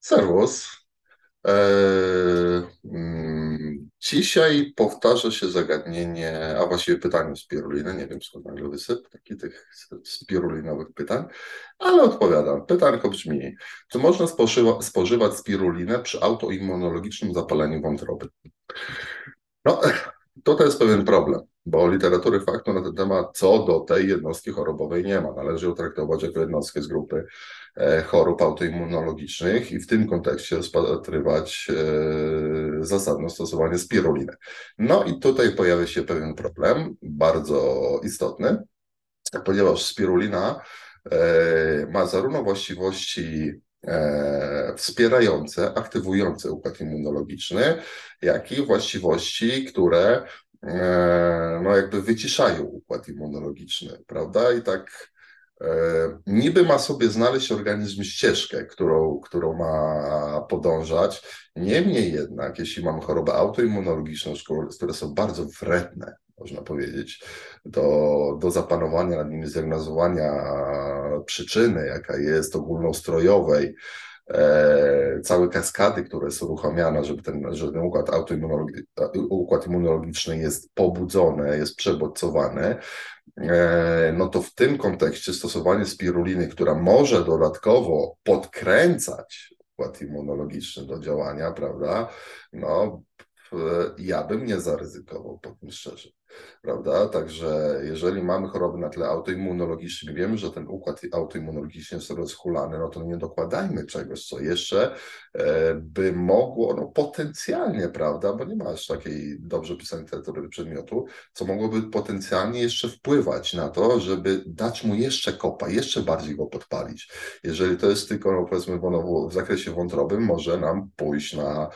Serwus. E, mm, dzisiaj powtarza się zagadnienie, a właściwie pytanie spiruliny. Nie wiem skąd nagle wysyp takich tych spirulinowych pytań, ale odpowiadam. Pytanko brzmi, czy można spożywa, spożywać spirulinę przy autoimmunologicznym zapaleniu wątroby? No, to jest pewien problem, bo literatury faktu na ten temat co do tej jednostki chorobowej nie ma. Należy ją traktować jako jednostkę z grupy e, chorób autoimmunologicznych i w tym kontekście rozpatrywać e, zasadne stosowanie spiruliny. No i tutaj pojawia się pewien problem, bardzo istotny, ponieważ spirulina e, ma zarówno właściwości wspierające, aktywujące układ immunologiczny, jak i właściwości, które E, no jakby wyciszają układ immunologiczny, prawda? I tak e, niby ma sobie znaleźć organizm ścieżkę, którą, którą ma podążać. Niemniej jednak, jeśli mamy chorobę autoimmunologiczną, które są bardzo wredne, można powiedzieć, do, do zapanowania nad nimi, zdiagnozowania przyczyny, jaka jest ogólnoustrojowej, e, całe kaskady, które są uruchamiane, żeby ten, żeby ten układ, autoimmunologi układ immunologiczny jest pobudzony, jest przebodźcowany, e, no to w tym kontekście stosowanie spiruliny, która może dodatkowo podkręcać układ immunologiczny do działania, prawda, no ja bym nie zaryzykował, powiem szczerze prawda? Także jeżeli mamy choroby na tle autoimmunologicznym, wiemy, że ten układ autoimmunologiczny jest rozchulany, no to nie dokładajmy czegoś, co jeszcze e, by mogło, no potencjalnie, prawda, bo nie ma aż takiej dobrze pisanej literatury przedmiotu, co mogłoby potencjalnie jeszcze wpływać na to, żeby dać mu jeszcze kopa, jeszcze bardziej go podpalić. Jeżeli to jest tylko, no powiedzmy, w zakresie wątrobym, może nam pójść na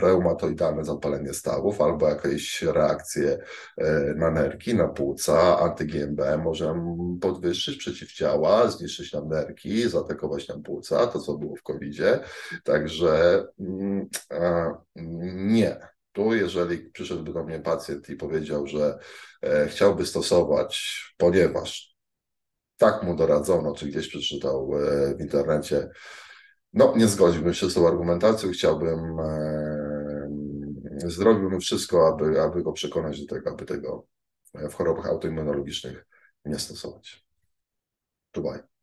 reumatoidalne zapalenie stawów albo jakieś reakcje reakcję e, na nerki, na płuca, anty-GMB może podwyższyć przeciwciała, zniszczyć nam nerki, zaatakować nam płuca, to co było w COVID-zie. Także mm, nie. Tu, jeżeli przyszedłby do mnie pacjent i powiedział, że e, chciałby stosować, ponieważ tak mu doradzono, czy gdzieś przeczytał e, w internecie, no nie zgodziłbym się z tą argumentacją, chciałbym zrobiłbym wszystko, aby, aby go przekonać do tego, aby tego w chorobach autoimmunologicznych nie stosować. Dubaj.